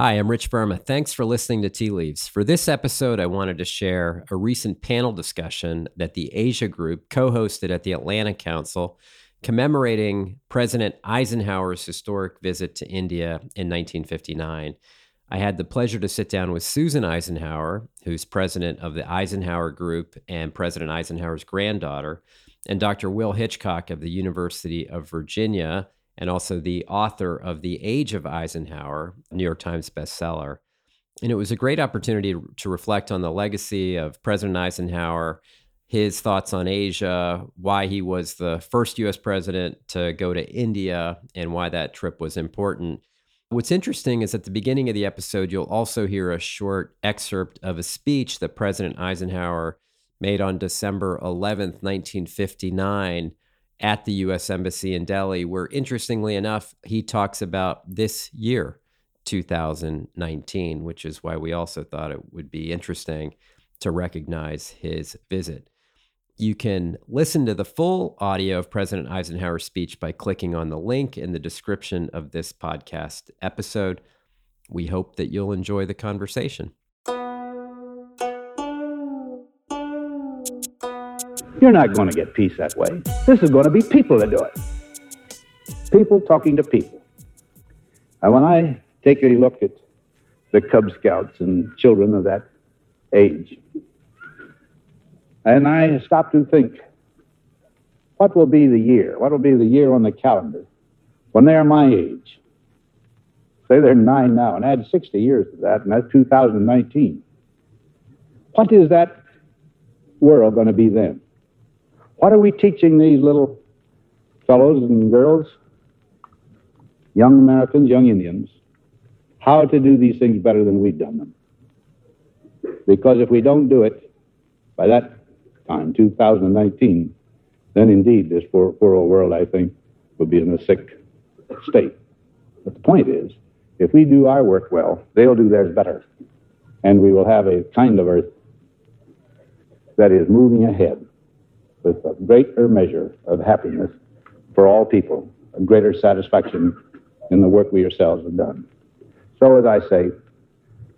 Hi, I'm Rich Verma. Thanks for listening to Tea Leaves. For this episode, I wanted to share a recent panel discussion that the Asia Group co hosted at the Atlantic Council commemorating President Eisenhower's historic visit to India in 1959. I had the pleasure to sit down with Susan Eisenhower, who's president of the Eisenhower Group and President Eisenhower's granddaughter, and Dr. Will Hitchcock of the University of Virginia and also the author of The Age of Eisenhower, New York Times bestseller. And it was a great opportunity to reflect on the legacy of President Eisenhower, his thoughts on Asia, why he was the first US president to go to India, and why that trip was important. What's interesting is at the beginning of the episode, you'll also hear a short excerpt of a speech that President Eisenhower made on December 11th, 1959 at the US Embassy in Delhi, where interestingly enough, he talks about this year, 2019, which is why we also thought it would be interesting to recognize his visit. You can listen to the full audio of President Eisenhower's speech by clicking on the link in the description of this podcast episode. We hope that you'll enjoy the conversation. You're not going to get peace that way. This is going to be people that do it. People talking to people. And when I take a look at the Cub Scouts and children of that age, and I stop to think, what will be the year? What will be the year on the calendar when they are my age? Say they're nine now, and add 60 years to that, and that's 2019. What is that world going to be then? What are we teaching these little fellows and girls, young Americans, young Indians, how to do these things better than we've done them? Because if we don't do it by that time, 2019, then indeed this poor, poor old world, I think, would be in a sick state. But the point is, if we do our work well, they'll do theirs better. And we will have a kind of earth that is moving ahead with a greater measure of happiness for all people, a greater satisfaction in the work we ourselves have done. So, as I say,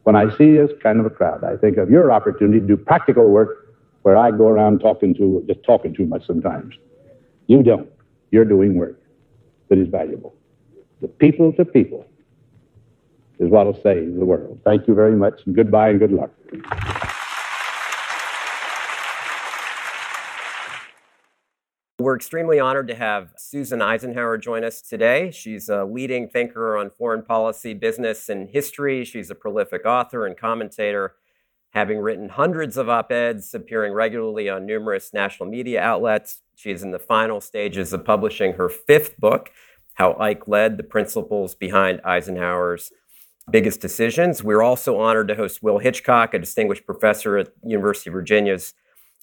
when I see this kind of a crowd, I think of your opportunity to do practical work where I go around talking to, just talking too much sometimes. You don't. You're doing work that is valuable. The people to people is what will save the world. Thank you very much, and goodbye and good luck. We're extremely honored to have Susan Eisenhower join us today. She's a leading thinker on foreign policy, business, and history. She's a prolific author and commentator, having written hundreds of op eds, appearing regularly on numerous national media outlets. She is in the final stages of publishing her fifth book, How Ike Led the Principles Behind Eisenhower's Biggest Decisions. We're also honored to host Will Hitchcock, a distinguished professor at University of Virginia's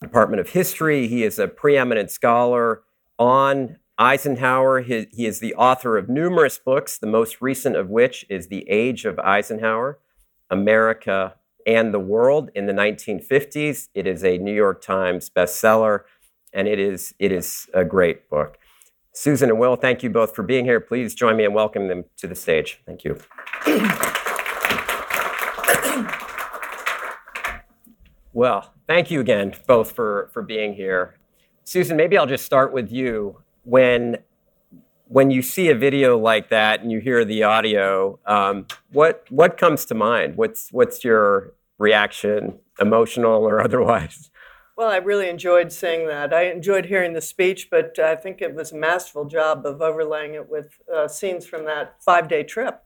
Department of History. He is a preeminent scholar on Eisenhower. He, he, is the author of numerous books, the most recent of which is The Age of Eisenhower America and the World in the 1950s. It is a New York Times bestseller, and it is, it is a great book. Susan and Will, thank you both for being here. Please join me in welcoming them to the stage. Thank you. well, Thank you again, both, for, for being here. Susan, maybe I'll just start with you. When, when you see a video like that and you hear the audio, um, what, what comes to mind? What's, what's your reaction, emotional or otherwise? Well, I really enjoyed seeing that. I enjoyed hearing the speech, but I think it was a masterful job of overlaying it with uh, scenes from that five day trip.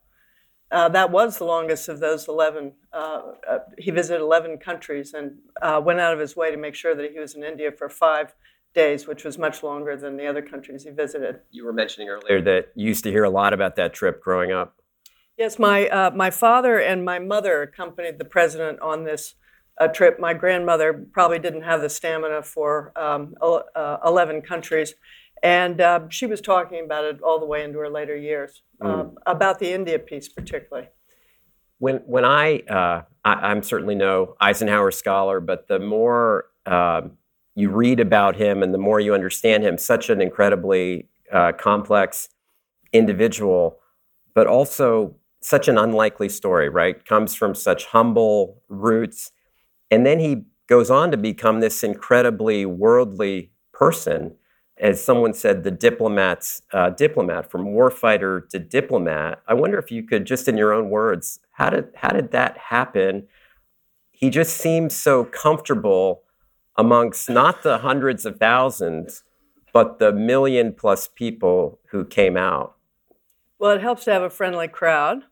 Uh, that was the longest of those 11. Uh, uh, he visited 11 countries and uh, went out of his way to make sure that he was in India for five days, which was much longer than the other countries he visited. You were mentioning earlier that you used to hear a lot about that trip growing up. Yes, my, uh, my father and my mother accompanied the president on this uh, trip. My grandmother probably didn't have the stamina for um, 11 countries. And uh, she was talking about it all the way into her later years, mm. um, about the India piece particularly. When, when I, uh, I, am certainly no Eisenhower scholar, but the more uh, you read about him and the more you understand him, such an incredibly uh, complex individual, but also such an unlikely story, right? Comes from such humble roots. And then he goes on to become this incredibly worldly person. As someone said, the diplomat's uh, diplomat, from warfighter to diplomat. I wonder if you could, just in your own words, how did how did that happen? He just seems so comfortable amongst not the hundreds of thousands, but the million plus people who came out. Well, it helps to have a friendly crowd.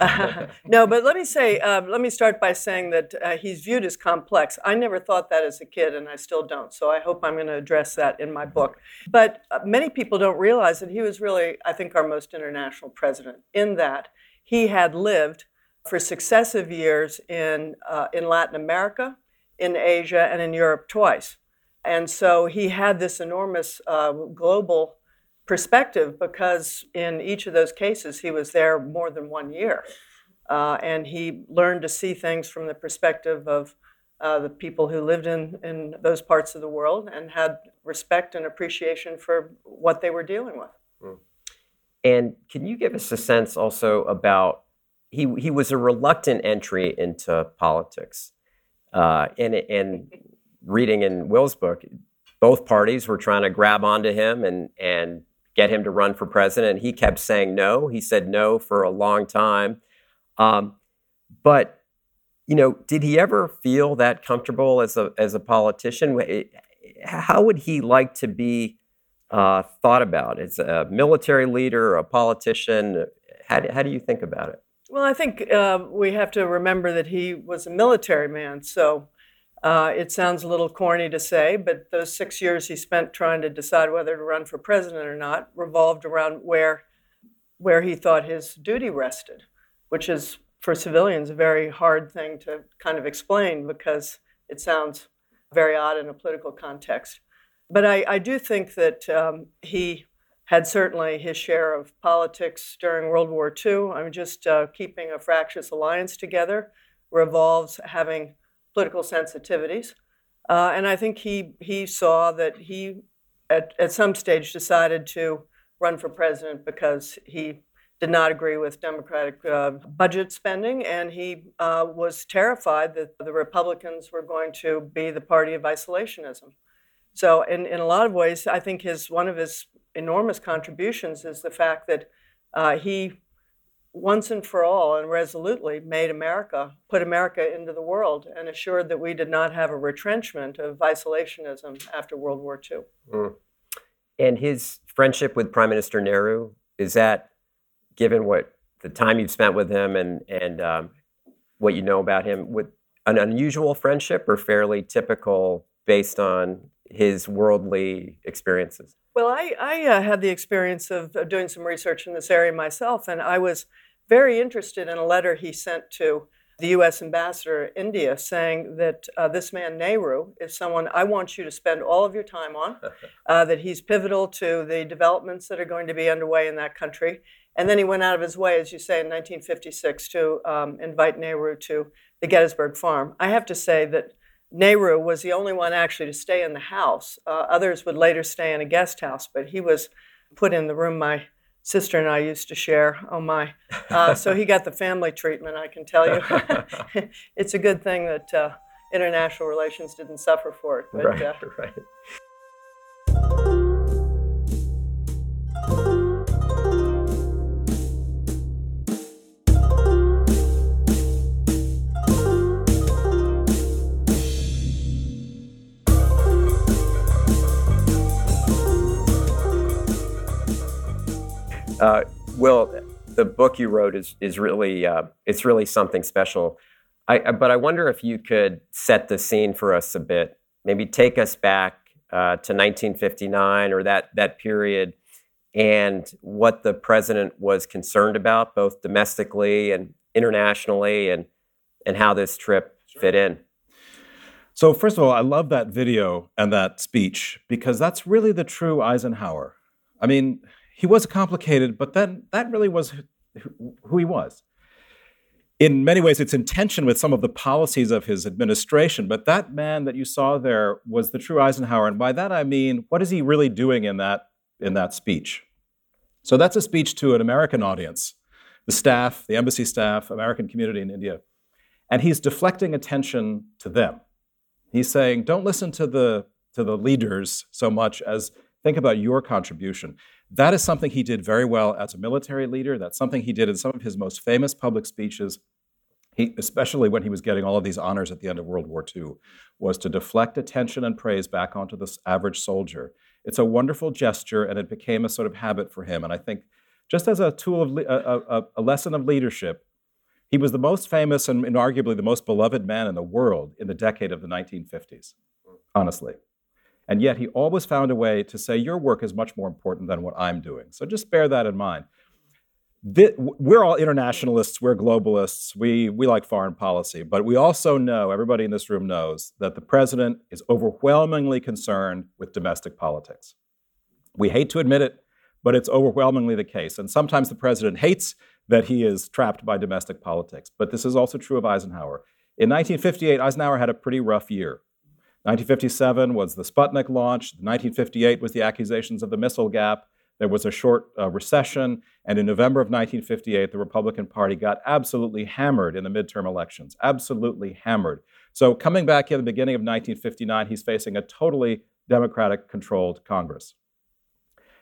no, but let me say, uh, let me start by saying that uh, he's viewed as complex. I never thought that as a kid, and I still don't. So I hope I'm going to address that in my book. But uh, many people don't realize that he was really, I think, our most international president in that he had lived for successive years in, uh, in Latin America, in Asia, and in Europe twice. And so he had this enormous uh, global perspective because in each of those cases he was there more than one year. Uh, and he learned to see things from the perspective of uh, the people who lived in, in those parts of the world and had respect and appreciation for what they were dealing with. Mm. And can you give us a sense also about he, he was a reluctant entry into politics. Uh, and, and reading in Will's book, both parties were trying to grab onto him and, and get him to run for president. He kept saying no. He said no for a long time. Um, but you know, did he ever feel that comfortable as a as a politician? How would he like to be uh, thought about as a military leader, a politician? How do, how do you think about it? Well, I think uh, we have to remember that he was a military man, so uh, it sounds a little corny to say, but those six years he spent trying to decide whether to run for president or not revolved around where, where he thought his duty rested, which is for civilians a very hard thing to kind of explain because it sounds very odd in a political context. But I, I do think that um, he had certainly his share of politics during World War II. I'm just uh, keeping a fractious alliance together revolves having political sensitivities. Uh, and I think he, he saw that he, at, at some stage, decided to run for president because he did not agree with Democratic uh, budget spending, and he uh, was terrified that the Republicans were going to be the party of isolationism. So, in, in a lot of ways, I think his one of his enormous contributions is the fact that uh, he once and for all and resolutely made America, put America into the world, and assured that we did not have a retrenchment of isolationism after World War II. Mm. And his friendship with Prime Minister Nehru, is that, given what the time you've spent with him and, and um, what you know about him, with an unusual friendship or fairly typical based on his worldly experiences? Well, I, I uh, had the experience of uh, doing some research in this area myself, and I was very interested in a letter he sent to the U.S. ambassador in India saying that uh, this man, Nehru, is someone I want you to spend all of your time on, uh, that he's pivotal to the developments that are going to be underway in that country. And then he went out of his way, as you say, in 1956 to um, invite Nehru to the Gettysburg Farm. I have to say that Nehru was the only one actually to stay in the house. Uh, others would later stay in a guest house, but he was put in the room my sister and I used to share. Oh my! Uh, so he got the family treatment. I can tell you, it's a good thing that uh, international relations didn't suffer for it. But, right, uh, right. Uh, Will, the book you wrote is is really uh, it's really something special. I, but I wonder if you could set the scene for us a bit. Maybe take us back uh, to 1959 or that that period, and what the president was concerned about, both domestically and internationally, and and how this trip sure. fit in. So first of all, I love that video and that speech because that's really the true Eisenhower. I mean, he was complicated, but then that really was who he was. In many ways, it's in tension with some of the policies of his administration, but that man that you saw there was the true Eisenhower. And by that I mean, what is he really doing in that, in that speech? So that's a speech to an American audience, the staff, the embassy staff, American community in India. And he's deflecting attention to them. He's saying, don't listen to the, to the leaders so much as think about your contribution. That is something he did very well as a military leader. That's something he did in some of his most famous public speeches. He, especially when he was getting all of these honors at the end of World War II, was to deflect attention and praise back onto the average soldier. It's a wonderful gesture, and it became a sort of habit for him. And I think, just as a tool of a, a, a lesson of leadership, he was the most famous and, and arguably the most beloved man in the world in the decade of the 1950s. Honestly. And yet he always found a way to say, Your work is much more important than what I'm doing. So just bear that in mind. We're all internationalists, we're globalists, we, we like foreign policy, but we also know, everybody in this room knows, that the president is overwhelmingly concerned with domestic politics. We hate to admit it, but it's overwhelmingly the case. And sometimes the president hates that he is trapped by domestic politics. But this is also true of Eisenhower. In 1958, Eisenhower had a pretty rough year. 1957 was the Sputnik launch. 1958 was the accusations of the missile gap. There was a short uh, recession. And in November of 1958, the Republican Party got absolutely hammered in the midterm elections. Absolutely hammered. So, coming back in the beginning of 1959, he's facing a totally Democratic controlled Congress.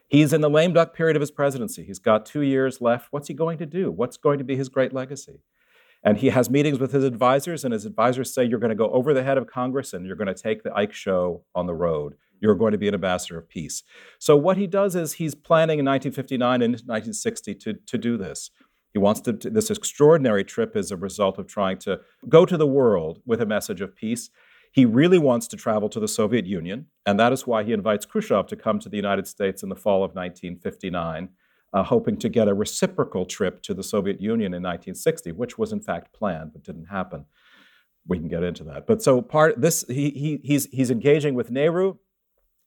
He's in the lame duck period of his presidency. He's got two years left. What's he going to do? What's going to be his great legacy? And he has meetings with his advisors, and his advisors say, You're going to go over the head of Congress and you're going to take the Ike show on the road. You're going to be an ambassador of peace. So, what he does is he's planning in 1959 and 1960 to, to do this. He wants to, this extraordinary trip is a result of trying to go to the world with a message of peace. He really wants to travel to the Soviet Union, and that is why he invites Khrushchev to come to the United States in the fall of 1959 uh, hoping to get a reciprocal trip to the Soviet Union in 1960, which was in fact planned but didn't happen. We can get into that. But so part this he, he he's he's engaging with Nehru.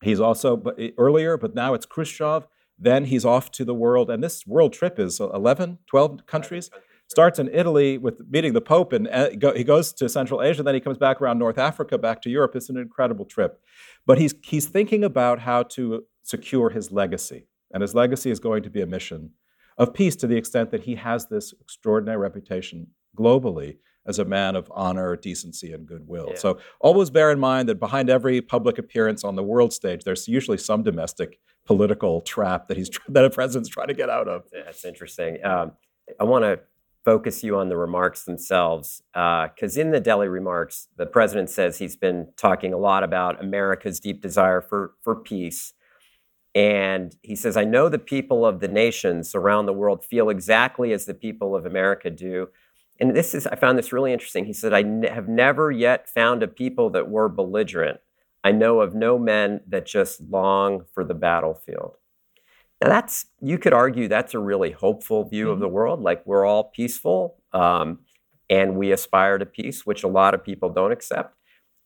He's also but earlier, but now it's Khrushchev. Then he's off to the world, and this world trip is 11, 12 countries. Starts in Italy with meeting the Pope, and uh, he goes to Central Asia. Then he comes back around North Africa, back to Europe. It's an incredible trip, but he's he's thinking about how to secure his legacy. And his legacy is going to be a mission of peace to the extent that he has this extraordinary reputation globally as a man of honor, decency, and goodwill. Yeah. So always bear in mind that behind every public appearance on the world stage, there's usually some domestic political trap that he's that a president's trying to get out of. That's interesting. Um, I want to focus you on the remarks themselves because uh, in the Delhi remarks, the president says he's been talking a lot about America's deep desire for for peace. And he says, I know the people of the nations around the world feel exactly as the people of America do. And this is, I found this really interesting. He said, I have never yet found a people that were belligerent. I know of no men that just long for the battlefield. Now, that's, you could argue that's a really hopeful view mm-hmm. of the world. Like we're all peaceful um, and we aspire to peace, which a lot of people don't accept.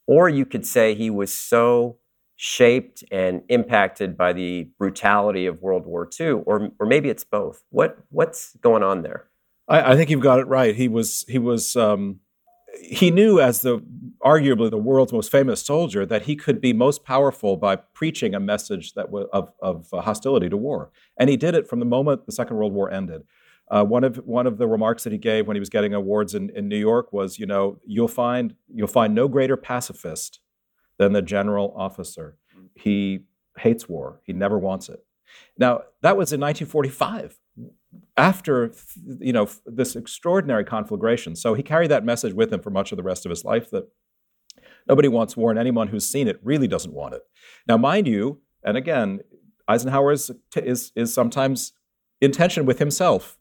Or you could say he was so shaped and impacted by the brutality of World War II, or or maybe it's both. What what's going on there? I, I think you've got it right. He was he was um, he knew as the arguably the world's most famous soldier that he could be most powerful by preaching a message that of of hostility to war, and he did it from the moment the Second World War ended. Uh, one of one of the remarks that he gave when he was getting awards in, in New York was, you know, you'll find you'll find no greater pacifist than the general officer. Mm-hmm. He hates war. He never wants it. Now, that was in 1945, after you know this extraordinary conflagration. So he carried that message with him for much of the rest of his life that nobody wants war, and anyone who's seen it really doesn't want it. Now, mind you, and again, Eisenhower is, is, is sometimes in tension with himself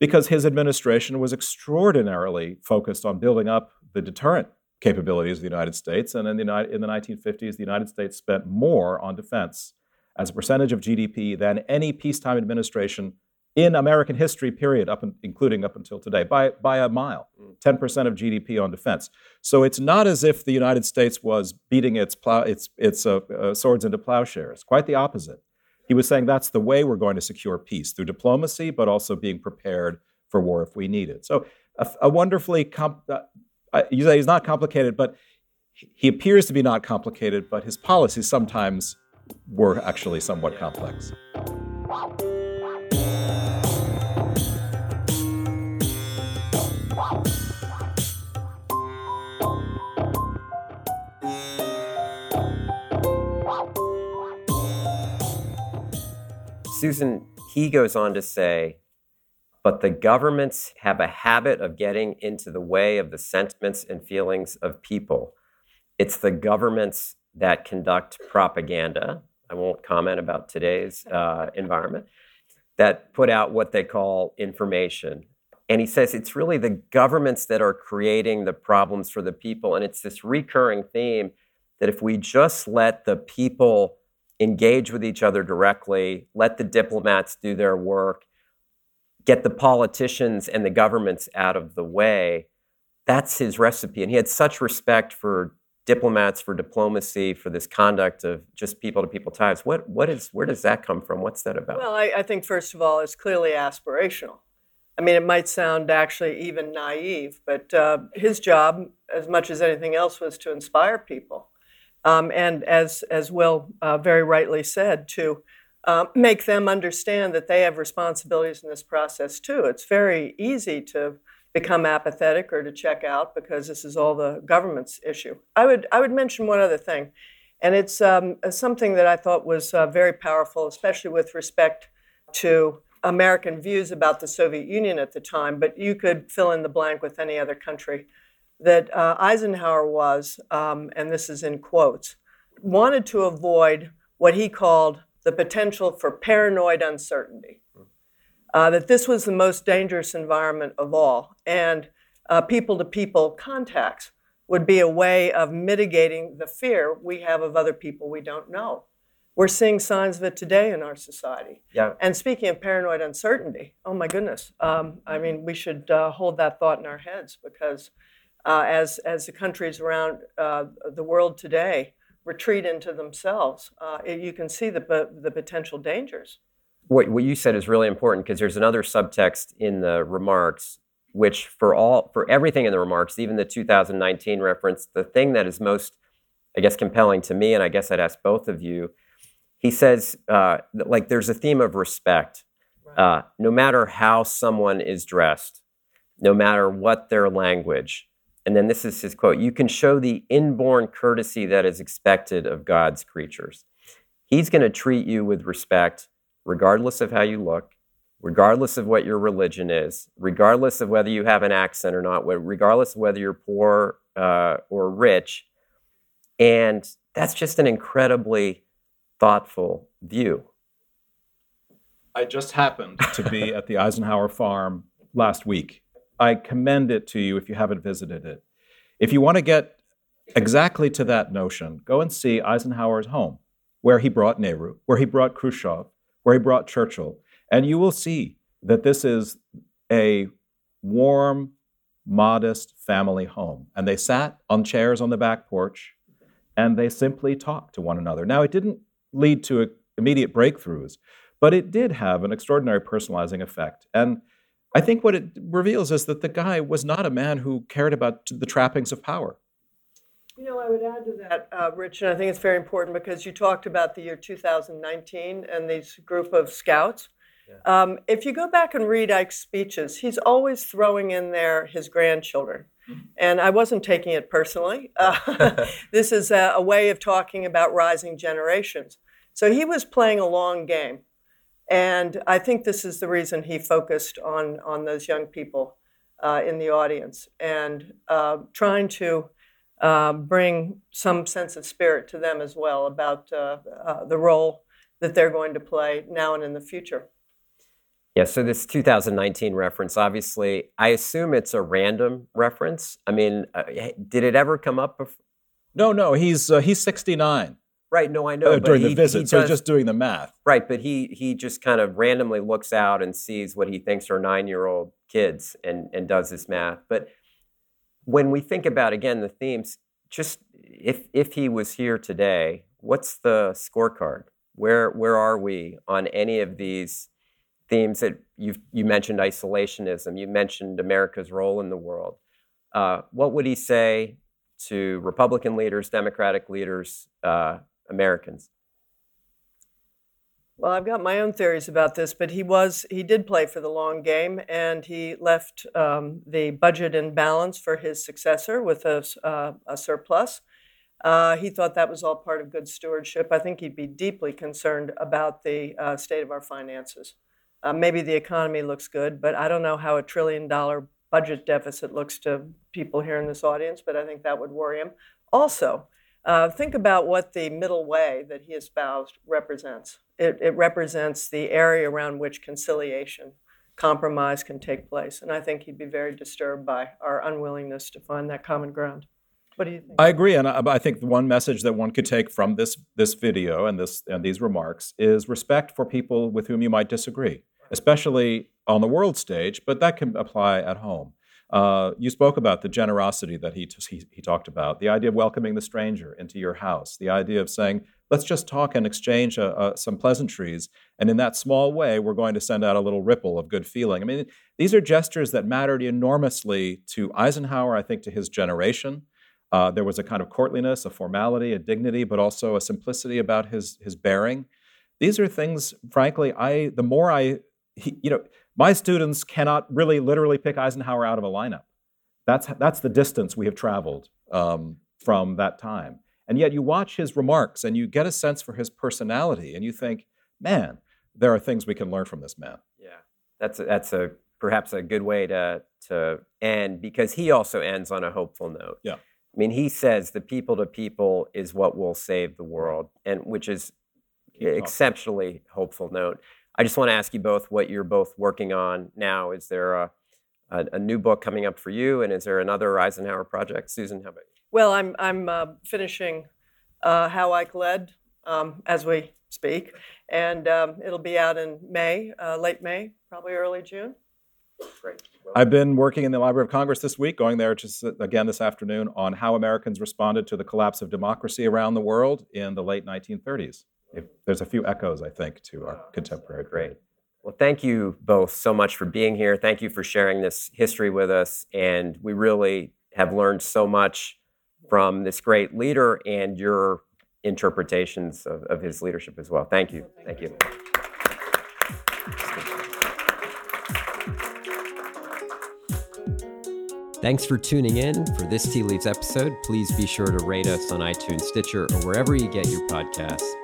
because his administration was extraordinarily focused on building up the deterrent capabilities of the United States. And in the, in the 1950s, the United States spent more on defense as a percentage of GDP than any peacetime administration in American history, period, up in, including up until today, by, by a mile, 10% mm. of GDP on defense. So it's not as if the United States was beating its, plow, its, its uh, uh, swords into plowshares. Quite the opposite. He was saying that's the way we're going to secure peace through diplomacy, but also being prepared for war if we need it. So a, a wonderfully comp, uh, you say he's not complicated, but he appears to be not complicated, but his policies sometimes were actually somewhat complex. Susan, he goes on to say but the governments have a habit of getting into the way of the sentiments and feelings of people. It's the governments that conduct propaganda. I won't comment about today's uh, environment that put out what they call information. And he says it's really the governments that are creating the problems for the people. And it's this recurring theme that if we just let the people engage with each other directly, let the diplomats do their work, get the politicians and the governments out of the way, that's his recipe. And he had such respect for diplomats, for diplomacy, for this conduct of just people to people ties. What, what is, where does that come from? What's that about? Well, I, I think, first of all, it's clearly aspirational. I mean, it might sound actually even naive, but uh, his job, as much as anything else, was to inspire people. Um, and as, as Will uh, very rightly said, to uh, make them understand that they have responsibilities in this process too. It's very easy to become apathetic or to check out because this is all the government's issue. I would I would mention one other thing, and it's um, something that I thought was uh, very powerful, especially with respect to American views about the Soviet Union at the time. But you could fill in the blank with any other country. That uh, Eisenhower was, um, and this is in quotes, wanted to avoid what he called the potential for paranoid uncertainty uh, that this was the most dangerous environment of all. And people to people contacts would be a way of mitigating the fear we have of other people we don't know. We're seeing signs of it today in our society. Yeah. And speaking of paranoid uncertainty, oh my goodness, um, I mean, we should uh, hold that thought in our heads because uh, as, as the countries around uh, the world today retreat into themselves, uh, you can see the, the potential dangers. What, what you said is really important because there's another subtext in the remarks which for all for everything in the remarks even the 2019 reference the thing that is most i guess compelling to me and i guess i'd ask both of you he says uh, like there's a theme of respect uh, no matter how someone is dressed no matter what their language and then this is his quote you can show the inborn courtesy that is expected of god's creatures he's going to treat you with respect regardless of how you look, regardless of what your religion is, regardless of whether you have an accent or not, regardless of whether you're poor uh, or rich. And that's just an incredibly thoughtful view. I just happened to be at the Eisenhower farm last week. I commend it to you if you haven't visited it. If you want to get exactly to that notion, go and see Eisenhower's home, where he brought Nehru, where he brought Khrushchev, where he brought Churchill. And you will see that this is a warm, modest family home. And they sat on chairs on the back porch and they simply talked to one another. Now, it didn't lead to immediate breakthroughs, but it did have an extraordinary personalizing effect. And I think what it reveals is that the guy was not a man who cared about the trappings of power. You know, I would add to that, uh, Rich, and I think it's very important because you talked about the year 2019 and this group of scouts. Yeah. Um, if you go back and read Ike's speeches, he's always throwing in there his grandchildren. Mm-hmm. And I wasn't taking it personally. Uh, this is a, a, way of talking about rising generations. So he was playing a long game. And I think this is the reason he focused on, on those young people uh, in the audience and uh, trying to uh, bring some sense of spirit to them as well about uh, uh, the role that they're going to play now and in the future. Yeah, so this 2019 reference, obviously, I assume it's a random reference. I mean, uh, did it ever come up? Before? No, no, he's uh, he's 69. Right. No, I know. Uh, during he, the visit, so does, just doing the math. Right, but he he just kind of randomly looks out and sees what he thinks are nine year old kids and and does this math. But when we think about again the themes, just if if he was here today, what's the scorecard? Where where are we on any of these themes that you you mentioned isolationism, you mentioned America's role in the world. Uh, what would he say to Republican leaders, Democratic leaders, uh, Americans? Well, I've got my own theories about this, but he was he did play for the long game, and he left um, the budget in balance for his successor with a, uh, a surplus. Uh, he thought that was all part of good stewardship. I think he'd be deeply concerned about the uh, state of our finances. Uh, maybe the economy looks good, but I don't know how a trillion dollar budget deficit looks to people here in this audience, but I think that would worry him. Also, uh, think about what the middle way that he espoused represents. It, it represents the area around which conciliation, compromise can take place. And I think he'd be very disturbed by our unwillingness to find that common ground. What do you think? I agree, and I, I think one message that one could take from this this video and this and these remarks is respect for people with whom you might disagree, especially on the world stage, but that can apply at home. Uh, you spoke about the generosity that he, he, he talked about, the idea of welcoming the stranger into your house, the idea of saying, let's just talk and exchange uh, uh, some pleasantries. And in that small way, we're going to send out a little ripple of good feeling. I mean, these are gestures that mattered enormously to Eisenhower, I think, to his generation. Uh, there was a kind of courtliness, a formality, a dignity, but also a simplicity about his, his bearing. These are things, frankly, I the more I, he, you know, my students cannot really literally pick Eisenhower out of a lineup. That's, that's the distance we have traveled um, from that time. And yet you watch his remarks and you get a sense for his personality and you think, man, there are things we can learn from this man. Yeah, that's a, that's a perhaps a good way to to end because he also ends on a hopeful note. Yeah. I mean, he says the people to people is what will save the world, and which is exceptionally hopeful note. I just want to ask you both what you're both working on now. Is there a, a, a new book coming up for you, and is there another Eisenhower project? Susan, how about you? Well, I'm, I'm uh, finishing uh, How Ike Led um, as we speak, and um, it'll be out in May, uh, late May, probably early June. Great. I've been working in the Library of Congress this week, going there just again this afternoon on how Americans responded to the collapse of democracy around the world in the late 1930s if, there's a few echoes, I think, to our oh, contemporary. Great. Well, thank you both so much for being here. Thank you for sharing this history with us. And we really have learned so much from this great leader and your interpretations of, of his leadership as well. Thank you. Thank you. Thanks for tuning in for this Tea Leaves episode. Please be sure to rate us on iTunes, Stitcher, or wherever you get your podcasts